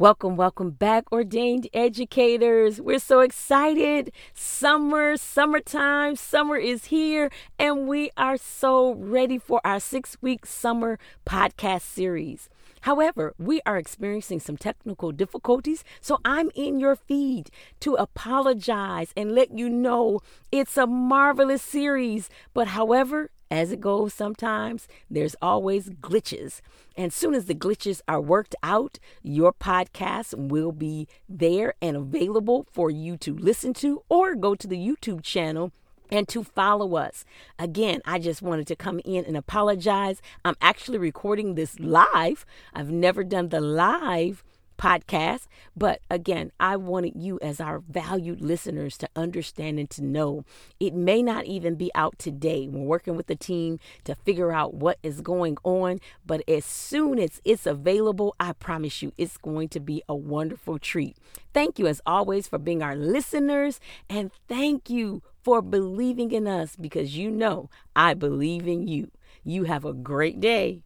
Welcome, welcome back, ordained educators. We're so excited. Summer, summertime, summer is here, and we are so ready for our six week summer podcast series. However, we are experiencing some technical difficulties, so I'm in your feed to apologize and let you know it's a marvelous series. But however, as it goes sometimes, there's always glitches. And soon as the glitches are worked out, your podcast will be there and available for you to listen to or go to the YouTube channel and to follow us. Again, I just wanted to come in and apologize. I'm actually recording this live. I've never done the live podcast. But again, I wanted you, as our valued listeners, to understand and to know it may not even be out today. We're working with the team to figure out what is going on. But as soon as it's available, I promise you it's going to be a wonderful treat. Thank you, as always, for being our listeners. And thank you for believing in us because you know I believe in you. You have a great day.